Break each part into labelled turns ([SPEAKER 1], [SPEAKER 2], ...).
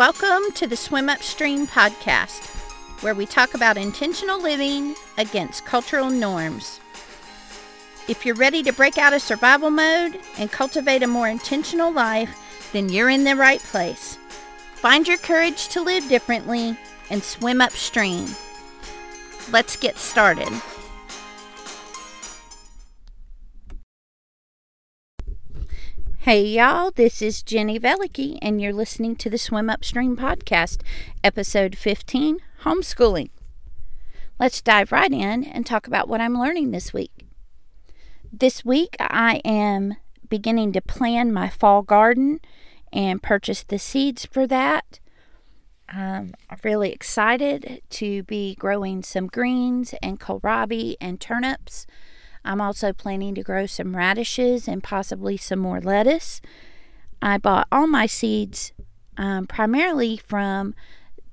[SPEAKER 1] Welcome to the Swim Upstream podcast, where we talk about intentional living against cultural norms. If you're ready to break out of survival mode and cultivate a more intentional life, then you're in the right place. Find your courage to live differently and swim upstream. Let's get started. Hey y'all, this is Jenny Veleke, and you're listening to the Swim Upstream podcast, episode 15 Homeschooling. Let's dive right in and talk about what I'm learning this week. This week, I am beginning to plan my fall garden and purchase the seeds for that. Um, I'm really excited to be growing some greens and kohlrabi and turnips I'm also planning to grow some radishes and possibly some more lettuce. I bought all my seeds um, primarily from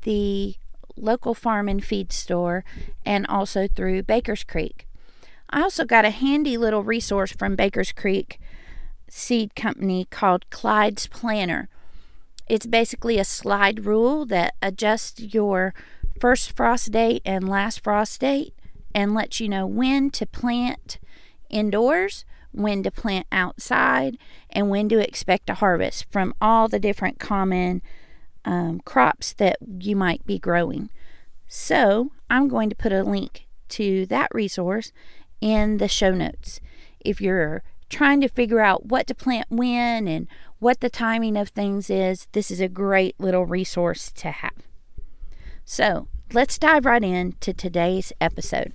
[SPEAKER 1] the local farm and feed store and also through Baker's Creek. I also got a handy little resource from Baker's Creek Seed Company called Clyde's Planner. It's basically a slide rule that adjusts your first frost date and last frost date and lets you know when to plant indoors, when to plant outside, and when to expect a harvest from all the different common um, crops that you might be growing. So, I'm going to put a link to that resource in the show notes. If you're trying to figure out what to plant when and what the timing of things is, this is a great little resource to have. So, let's dive right into today's episode.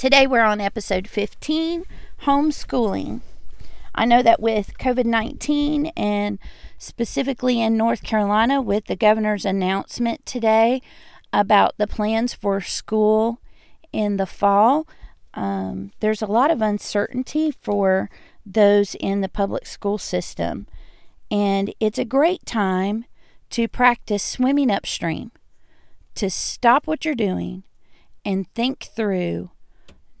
[SPEAKER 1] Today we're on episode 15 homeschooling. I know that with COVID 19 and specifically in North Carolina, with the governor's announcement today about the plans for school in the fall, um, there's a lot of uncertainty for those in the public school system. And it's a great time to practice swimming upstream, to stop what you're doing and think through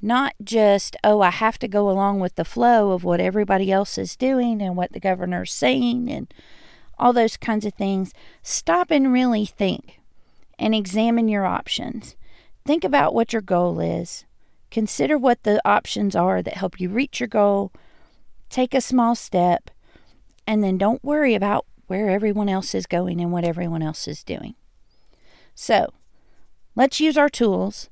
[SPEAKER 1] not just, oh, I have to go along with the flow of what everybody else is doing and what the governor's saying and all those kinds of things. Stop and really think and examine your options. Think about what your goal is. Consider what the options are that help you reach your goal. Take a small step and then don't worry about where everyone else is going and what everyone else is doing. So, let's use our tools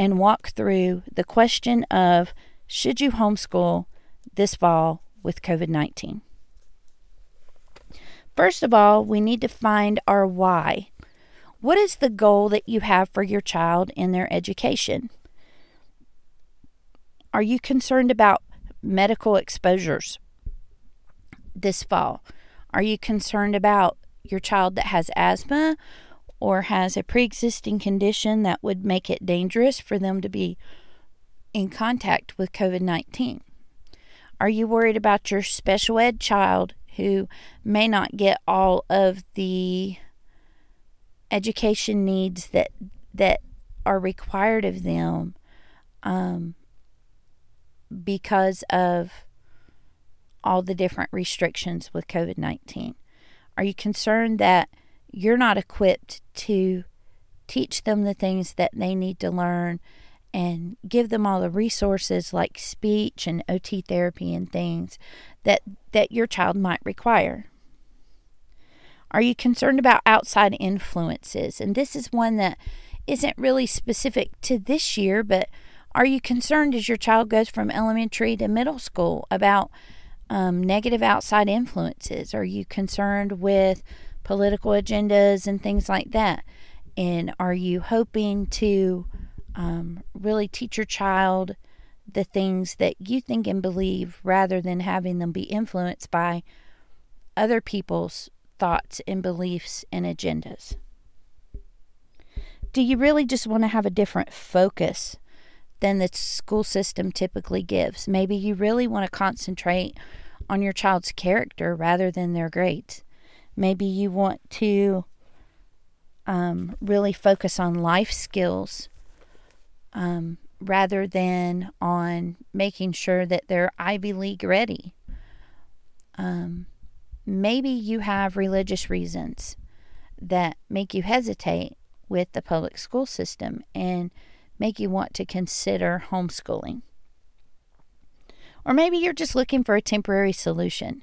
[SPEAKER 1] and walk through the question of should you homeschool this fall with COVID 19? First of all, we need to find our why. What is the goal that you have for your child in their education? Are you concerned about medical exposures this fall? Are you concerned about your child that has asthma or has a pre existing condition that would make it dangerous for them to be in contact with COVID 19? Are you worried about your special ed child who may not get all of the education needs that that are required of them um, because of all the different restrictions with COVID 19? Are you concerned that you're not equipped to teach them the things that they need to learn and give them all the resources like speech and OT therapy and things that that your child might require. Are you concerned about outside influences? And this is one that isn't really specific to this year, but are you concerned as your child goes from elementary to middle school about um, negative outside influences? Are you concerned with political agendas and things like that? And are you hoping to um, really teach your child the things that you think and believe rather than having them be influenced by other people's thoughts and beliefs and agendas? Do you really just want to have a different focus than the school system typically gives? Maybe you really want to concentrate on your child's character rather than their grades. Maybe you want to um, really focus on life skills um, rather than on making sure that they're Ivy League ready. Um, maybe you have religious reasons that make you hesitate with the public school system and make you want to consider homeschooling. Or maybe you're just looking for a temporary solution.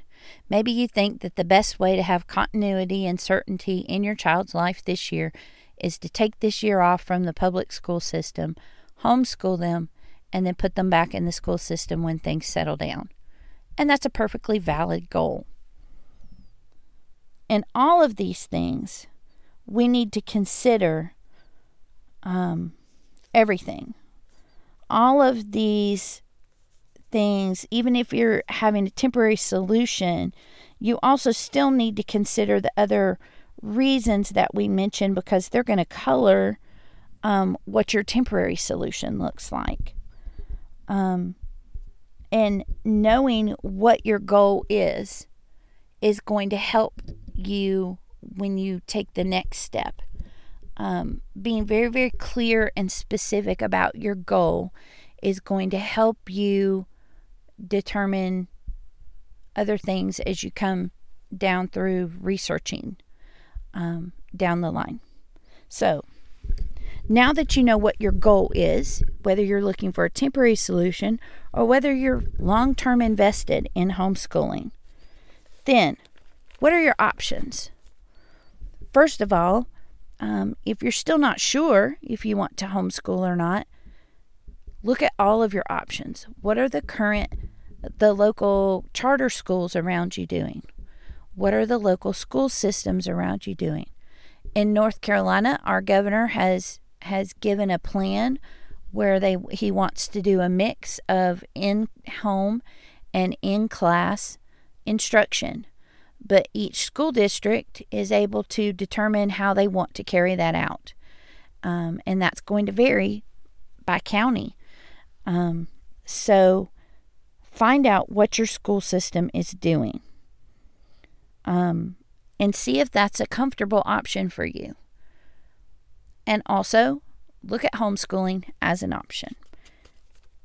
[SPEAKER 1] Maybe you think that the best way to have continuity and certainty in your child's life this year is to take this year off from the public school system, homeschool them, and then put them back in the school system when things settle down. And that's a perfectly valid goal. In all of these things, we need to consider um, everything. All of these things, even if you're having a temporary solution, you also still need to consider the other reasons that we mentioned because they're going to color um, what your temporary solution looks like. Um, and knowing what your goal is is going to help you when you take the next step. Um, being very, very clear and specific about your goal is going to help you determine other things as you come down through researching um, down the line. So, now that you know what your goal is, whether you're looking for a temporary solution or whether you're long term invested in homeschooling, then what are your options? First of all, um, if you're still not sure if you want to homeschool or not, look at all of your options. What are the current, the local charter schools around you doing? What are the local school systems around you doing? In North Carolina, our governor has has given a plan where they he wants to do a mix of in home and in class instruction but each school district is able to determine how they want to carry that out. Um, and that's going to vary by county. Um, so find out what your school system is doing um, and see if that's a comfortable option for you. And also look at homeschooling as an option.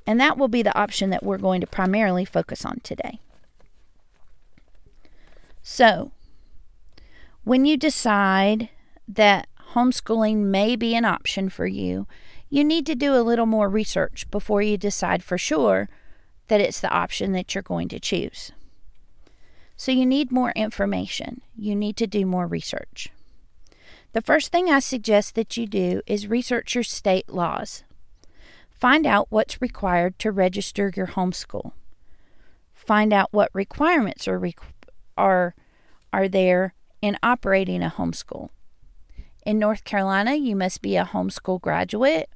[SPEAKER 1] And that will be the option that we're going to primarily focus on today. So, when you decide that homeschooling may be an option for you, you need to do a little more research before you decide for sure that it's the option that you're going to choose. So, you need more information. You need to do more research. The first thing I suggest that you do is research your state laws. Find out what's required to register your homeschool. Find out what requirements are are are there in operating a homeschool. In North Carolina, you must be a homeschool graduate.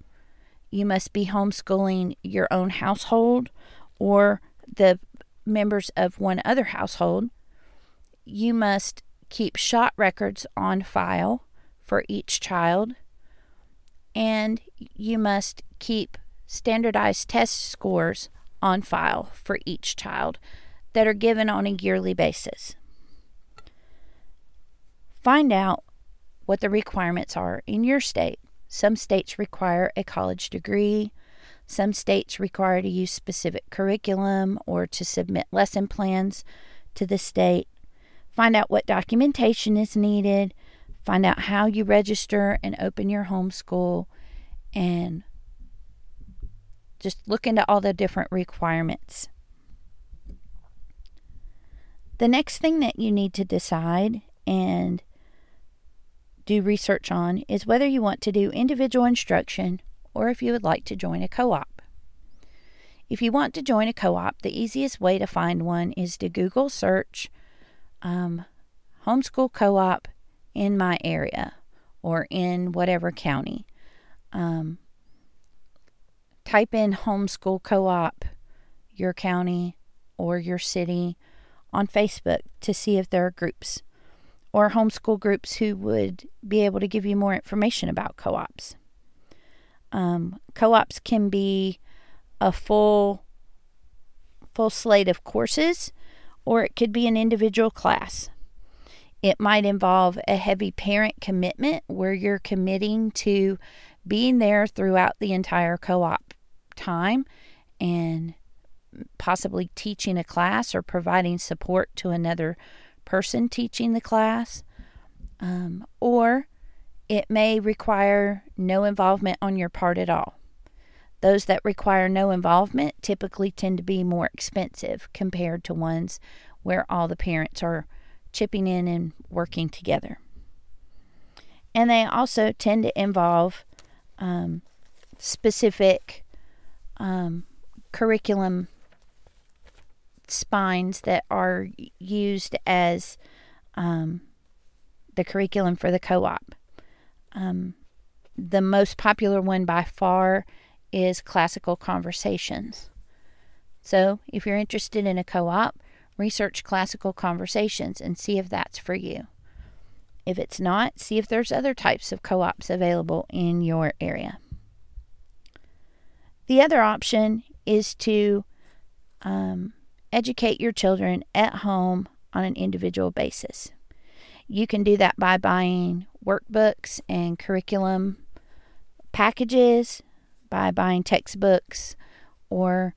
[SPEAKER 1] You must be homeschooling your own household or the members of one other household. You must keep shot records on file for each child. And you must keep standardized test scores on file for each child that are given on a yearly basis. Find out what the requirements are in your state. Some states require a college degree. Some states require to use specific curriculum or to submit lesson plans to the state. Find out what documentation is needed. Find out how you register and open your homeschool. And just look into all the different requirements. The next thing that you need to decide and do research on is whether you want to do individual instruction or if you would like to join a co op. If you want to join a co op, the easiest way to find one is to Google search um, homeschool co op in my area or in whatever county. Um, type in homeschool co op, your county or your city on Facebook to see if there are groups or homeschool groups who would be able to give you more information about co ops. Um, co ops can be a full full slate of courses or it could be an individual class. It might involve a heavy parent commitment where you're committing to being there throughout the entire co op time and possibly teaching a class or providing support to another person teaching the class. um, or it may require no involvement on your part at all. Those that require no involvement typically tend to be more expensive compared to ones where all the parents are chipping in and working together. And they also tend to involve um, specific um, curriculum spines that are used as um, the curriculum for the co op. Um, the most popular one by far is classical conversations. So, if you're interested in a co op, research classical conversations and see if that's for you. If it's not, see if there's other types of co ops available in your area. The other option is to um, educate your children at home on an individual basis. You can do that by buying workbooks and curriculum packages, by buying textbooks, or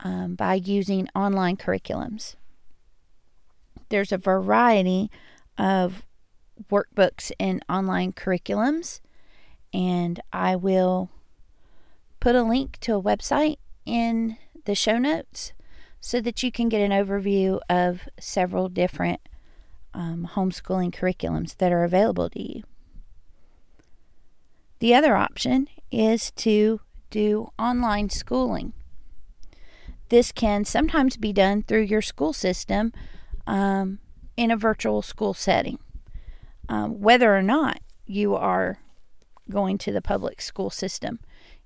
[SPEAKER 1] um, by using online curriculums. There's a variety of workbooks and online curriculums, and I will put a link to a website in the show notes so that you can get an overview of several different um, homeschooling curriculums that are available to you. The other option is to do online schooling. This can sometimes be done through your school system um, in a virtual school setting. Um, whether or not you are going to the public school system,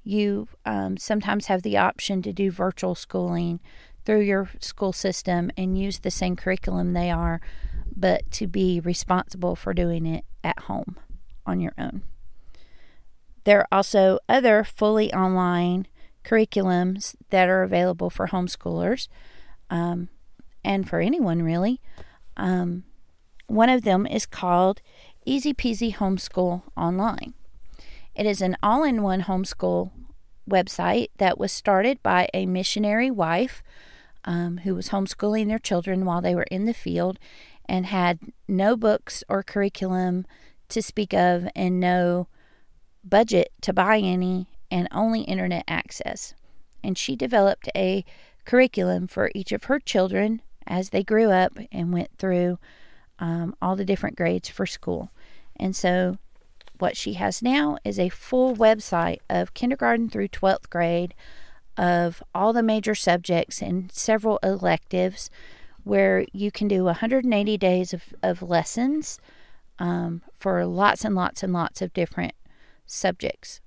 [SPEAKER 1] you um, sometimes have the option to do virtual schooling through your school system and use the same curriculum they are, but to be responsible for doing it at home on your own. There are also other fully online curriculums that are available for homeschoolers um, and for anyone really. Um, one of them is called Easy Peasy Homeschool Online. It is an all in one homeschool website that was started by a missionary wife um, who was homeschooling their children while they were in the field and had no books or curriculum to speak of and no budget to buy any and only internet access. And she developed a curriculum for each of her children as they grew up and went through um, all the different grades for school. And so, what she has now is a full website of kindergarten through 12th grade of all the major subjects and several electives where you can do 180 days of, of lessons um, for lots and lots and lots of different subjects.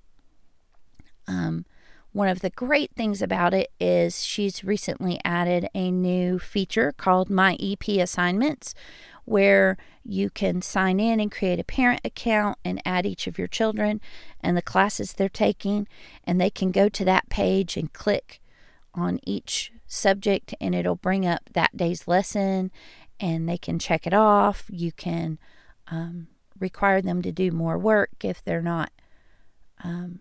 [SPEAKER 1] Um, one of the great things about it is she's recently added a new feature called My EP Assignments, where you can sign in and create a parent account and add each of your children and the classes they're taking, and they can go to that page and click on each subject, and it'll bring up that day's lesson, and they can check it off. You can um, require them to do more work if they're not um,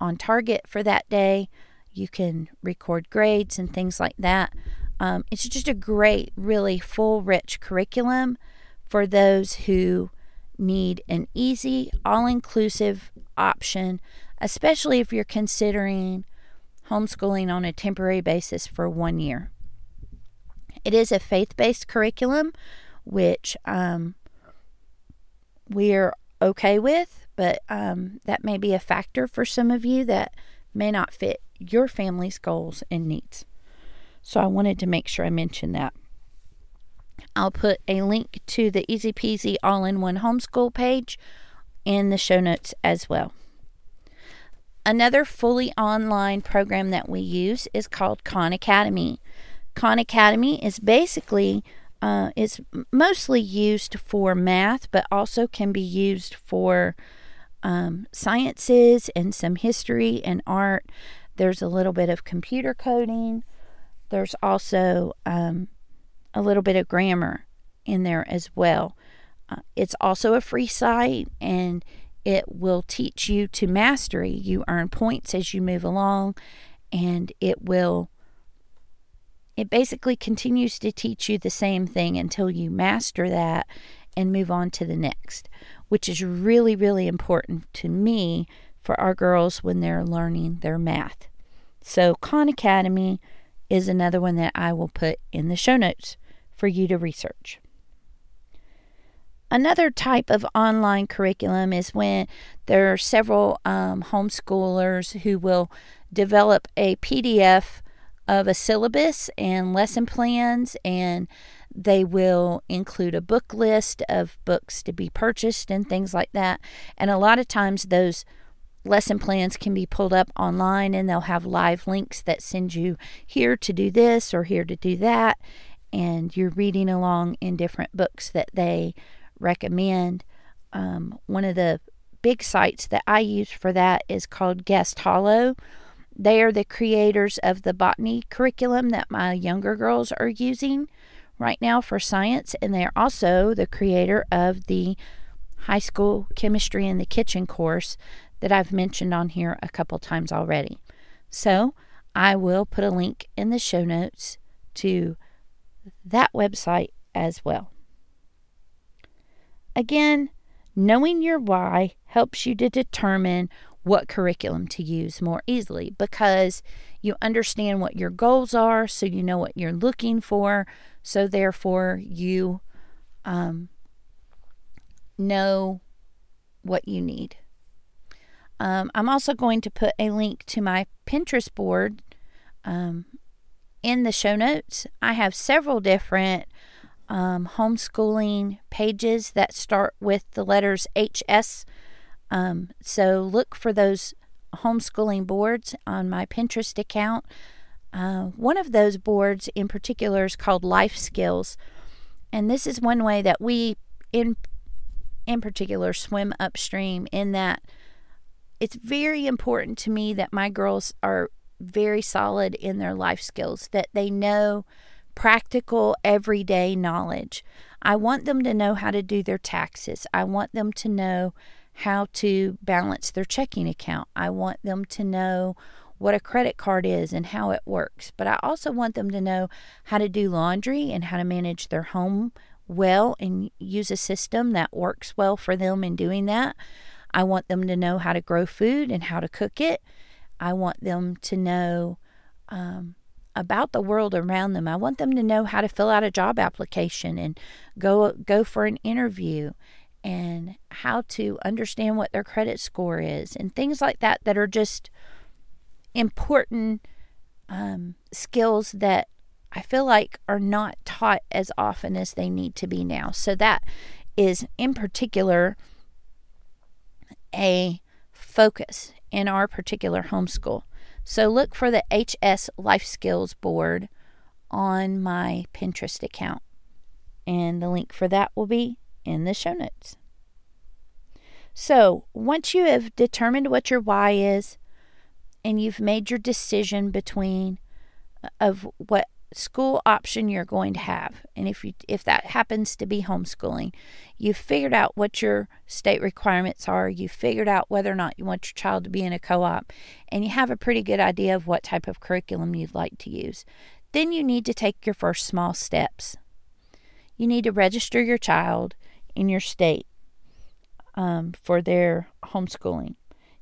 [SPEAKER 1] on target for that day. You can record grades and things like that. Um, it's just a great, really full, rich curriculum for those who need an easy, all inclusive option, especially if you're considering homeschooling on a temporary basis for one year. It is a faith based curriculum, which um, we're okay with, but um, that may be a factor for some of you that may not fit your family's goals and needs. So I wanted to make sure I mentioned that. I'll put a link to the Easy Peasy All in One Homeschool page in the show notes as well. Another fully online program that we use is called Khan Academy. Khan Academy is basically uh, is mostly used for math, but also can be used for um, sciences and some history and art. There's a little bit of computer coding. There's also um, a little bit of grammar in there as well. Uh, it's also a free site and it will teach you to mastery. You earn points as you move along, and it will, it basically continues to teach you the same thing until you master that and move on to the next, which is really, really important to me for our girls when they're learning their math. So, Khan Academy is another one that I will put in the show notes for you to research. Another type of online curriculum is when there are several um, homeschoolers who will develop a PDF of a syllabus and lesson plans, and they will include a book list of books to be purchased and things like that. And a lot of times, those lesson plans can be pulled up online and they'll have live links that send you here to do this or here to do that. And you're reading along in different books that they recommend. Um, one of the big sites that I use for that is called Guest Hollow. They are the creators of the botany curriculum that my younger girls are using right now for science, and they're also the creator of the high school chemistry in the kitchen course that I've mentioned on here a couple times already. So I will put a link in the show notes to that website as well. Again, knowing your why helps you to determine what curriculum to use more easily because you understand what your goals are, so you know what you're looking for, so therefore you um, know what you need. Um, I'm also going to put a link to my Pinterest board um, in the show notes. I have several different um, homeschooling pages that start with the letters HS. Um, so look for those homeschooling boards on my Pinterest account. Uh, one of those boards in particular is called Life Skills, and this is one way that we, in in particular, swim upstream. In that, it's very important to me that my girls are very solid in their life skills, that they know practical, everyday knowledge. I want them to know how to do their taxes. I want them to know how to balance their checking account. I want them to know what a credit card is and how it works. But I also want them to know how to do laundry and how to manage their home well and use a system that works well for them in doing that. I want them to know how to grow food and how to cook it. I want them to know um, about the world around them. I want them to know how to fill out a job application and go go for an interview and how to understand what their credit score is and things like that that are just important um, skills that I feel like are not taught as often as they need to be now. So that is in particular a focus in our particular homeschool. So look for the HS Life Skills board on my Pinterest account. And the link for that will be in the show notes. So, once you have determined what your why is and you've made your decision between uh, of what school option you're going to have. And if you if that happens to be homeschooling you've figured out what your state requirements are. You've figured out whether or not you want your child to be in a co-op. And you have a pretty good idea of what type of curriculum you'd like to use. Then you need to take your first small steps. You need to register your child in your state um, for their homeschooling.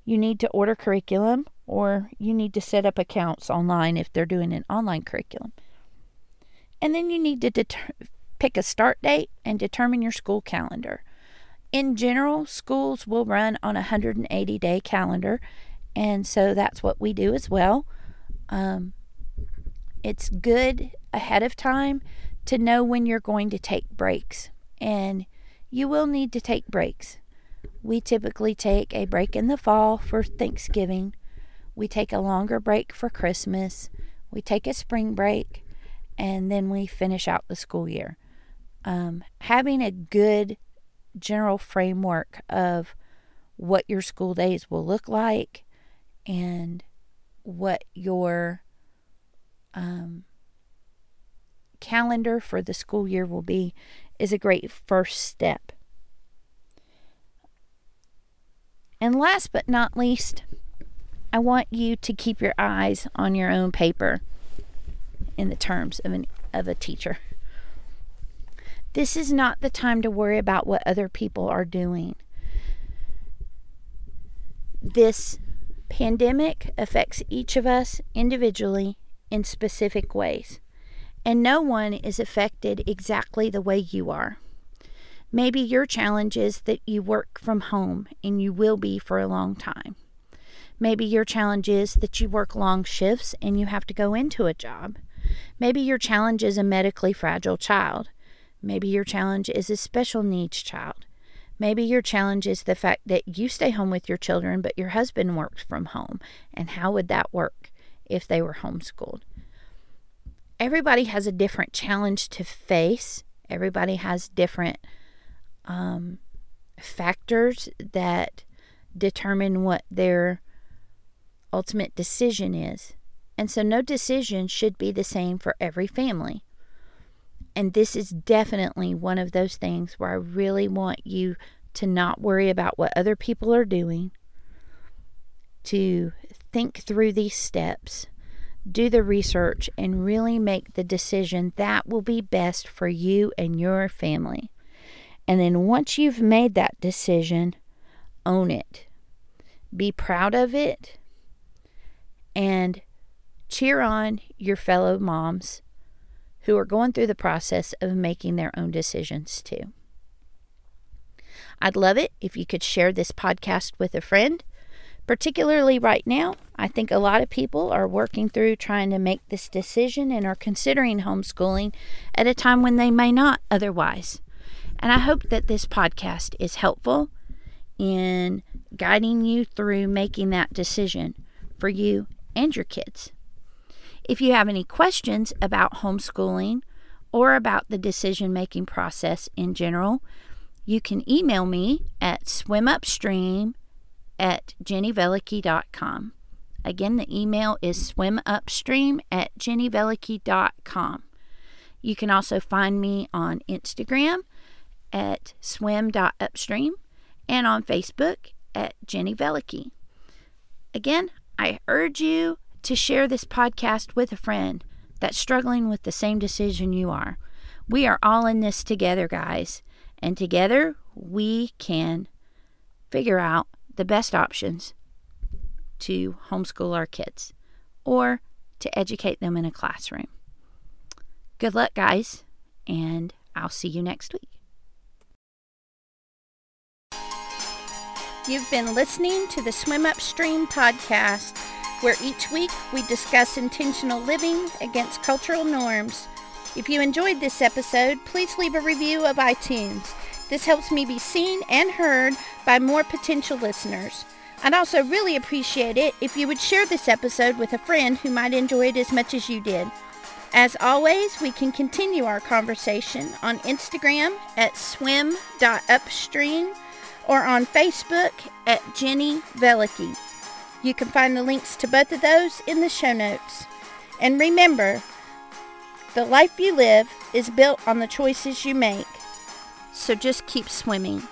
[SPEAKER 1] You need to order curriculum or you need to set up accounts online if they're doing an online curriculum and then you need to deter- pick a start date and determine your school calendar. In general, schools will run on a 180 day calendar, and so that's what we do as well. Um, it's good ahead of time to know when you're going to take breaks, and you will need to take breaks. We typically take a break in the fall for Thanksgiving, we take a longer break for Christmas, we take a spring break, and then we finish out the school year. Um, having a good general framework of what your school days will look like and what your um, calendar for the school year will be is a great first step. And last but not least, I want you to keep your eyes on your own paper in the terms of an of a teacher. This is not the time to worry about what other people are doing. This pandemic affects each of us individually in specific ways, and no one is affected exactly the way you are. Maybe your challenge is that you work from home and you will be for a long time. Maybe your challenge is that you work long shifts and you have to go into a job. Maybe your challenge is a medically fragile child. Maybe your challenge is a special needs child. Maybe your challenge is the fact that you stay home with your children, but your husband works from home. And how would that work if they were homeschooled? Everybody has a different challenge to face. Everybody has different um, factors that determine what their ultimate decision is. And so, no decision should be the same for every family. And this is definitely one of those things where I really want you to not worry about what other people are doing, to think through these steps, do the research, and really make the decision that will be best for you and your family. And then once you've made that decision, own it. Be proud of it and cheer on your fellow moms who are going through the process of making their own decisions too. I'd love it if you could share this podcast with a friend. Particularly right now, I think a lot of people are working through trying to make this decision and are considering homeschooling at a time when they may not otherwise. And I hope that this podcast is helpful in guiding you through making that decision for you and your kids. If you have any questions about homeschooling or about the decision making process in general, you can email me at swimupstream at jennyveleke.com. Again, the email is swimupstream at jennyveleke.com. You can also find me on Instagram at swim.upstream and on Facebook at Jenny Veleke. Again, I urge you to share this podcast with a friend that's struggling with the same decision you are. We are all in this together, guys, and together we can figure out the best options to homeschool our kids or to educate them in a classroom. Good luck, guys, and I'll see you next week. You've been listening to the Swim Upstream podcast, where each week we discuss intentional living against cultural norms. If you enjoyed this episode, please leave a review of iTunes. This helps me be seen and heard by more potential listeners. I'd also really appreciate it if you would share this episode with a friend who might enjoy it as much as you did. As always, we can continue our conversation on Instagram at swim.upstream or on Facebook at Jenny Veleke. You can find the links to both of those in the show notes. And remember, the life you live is built on the choices you make. So just keep swimming.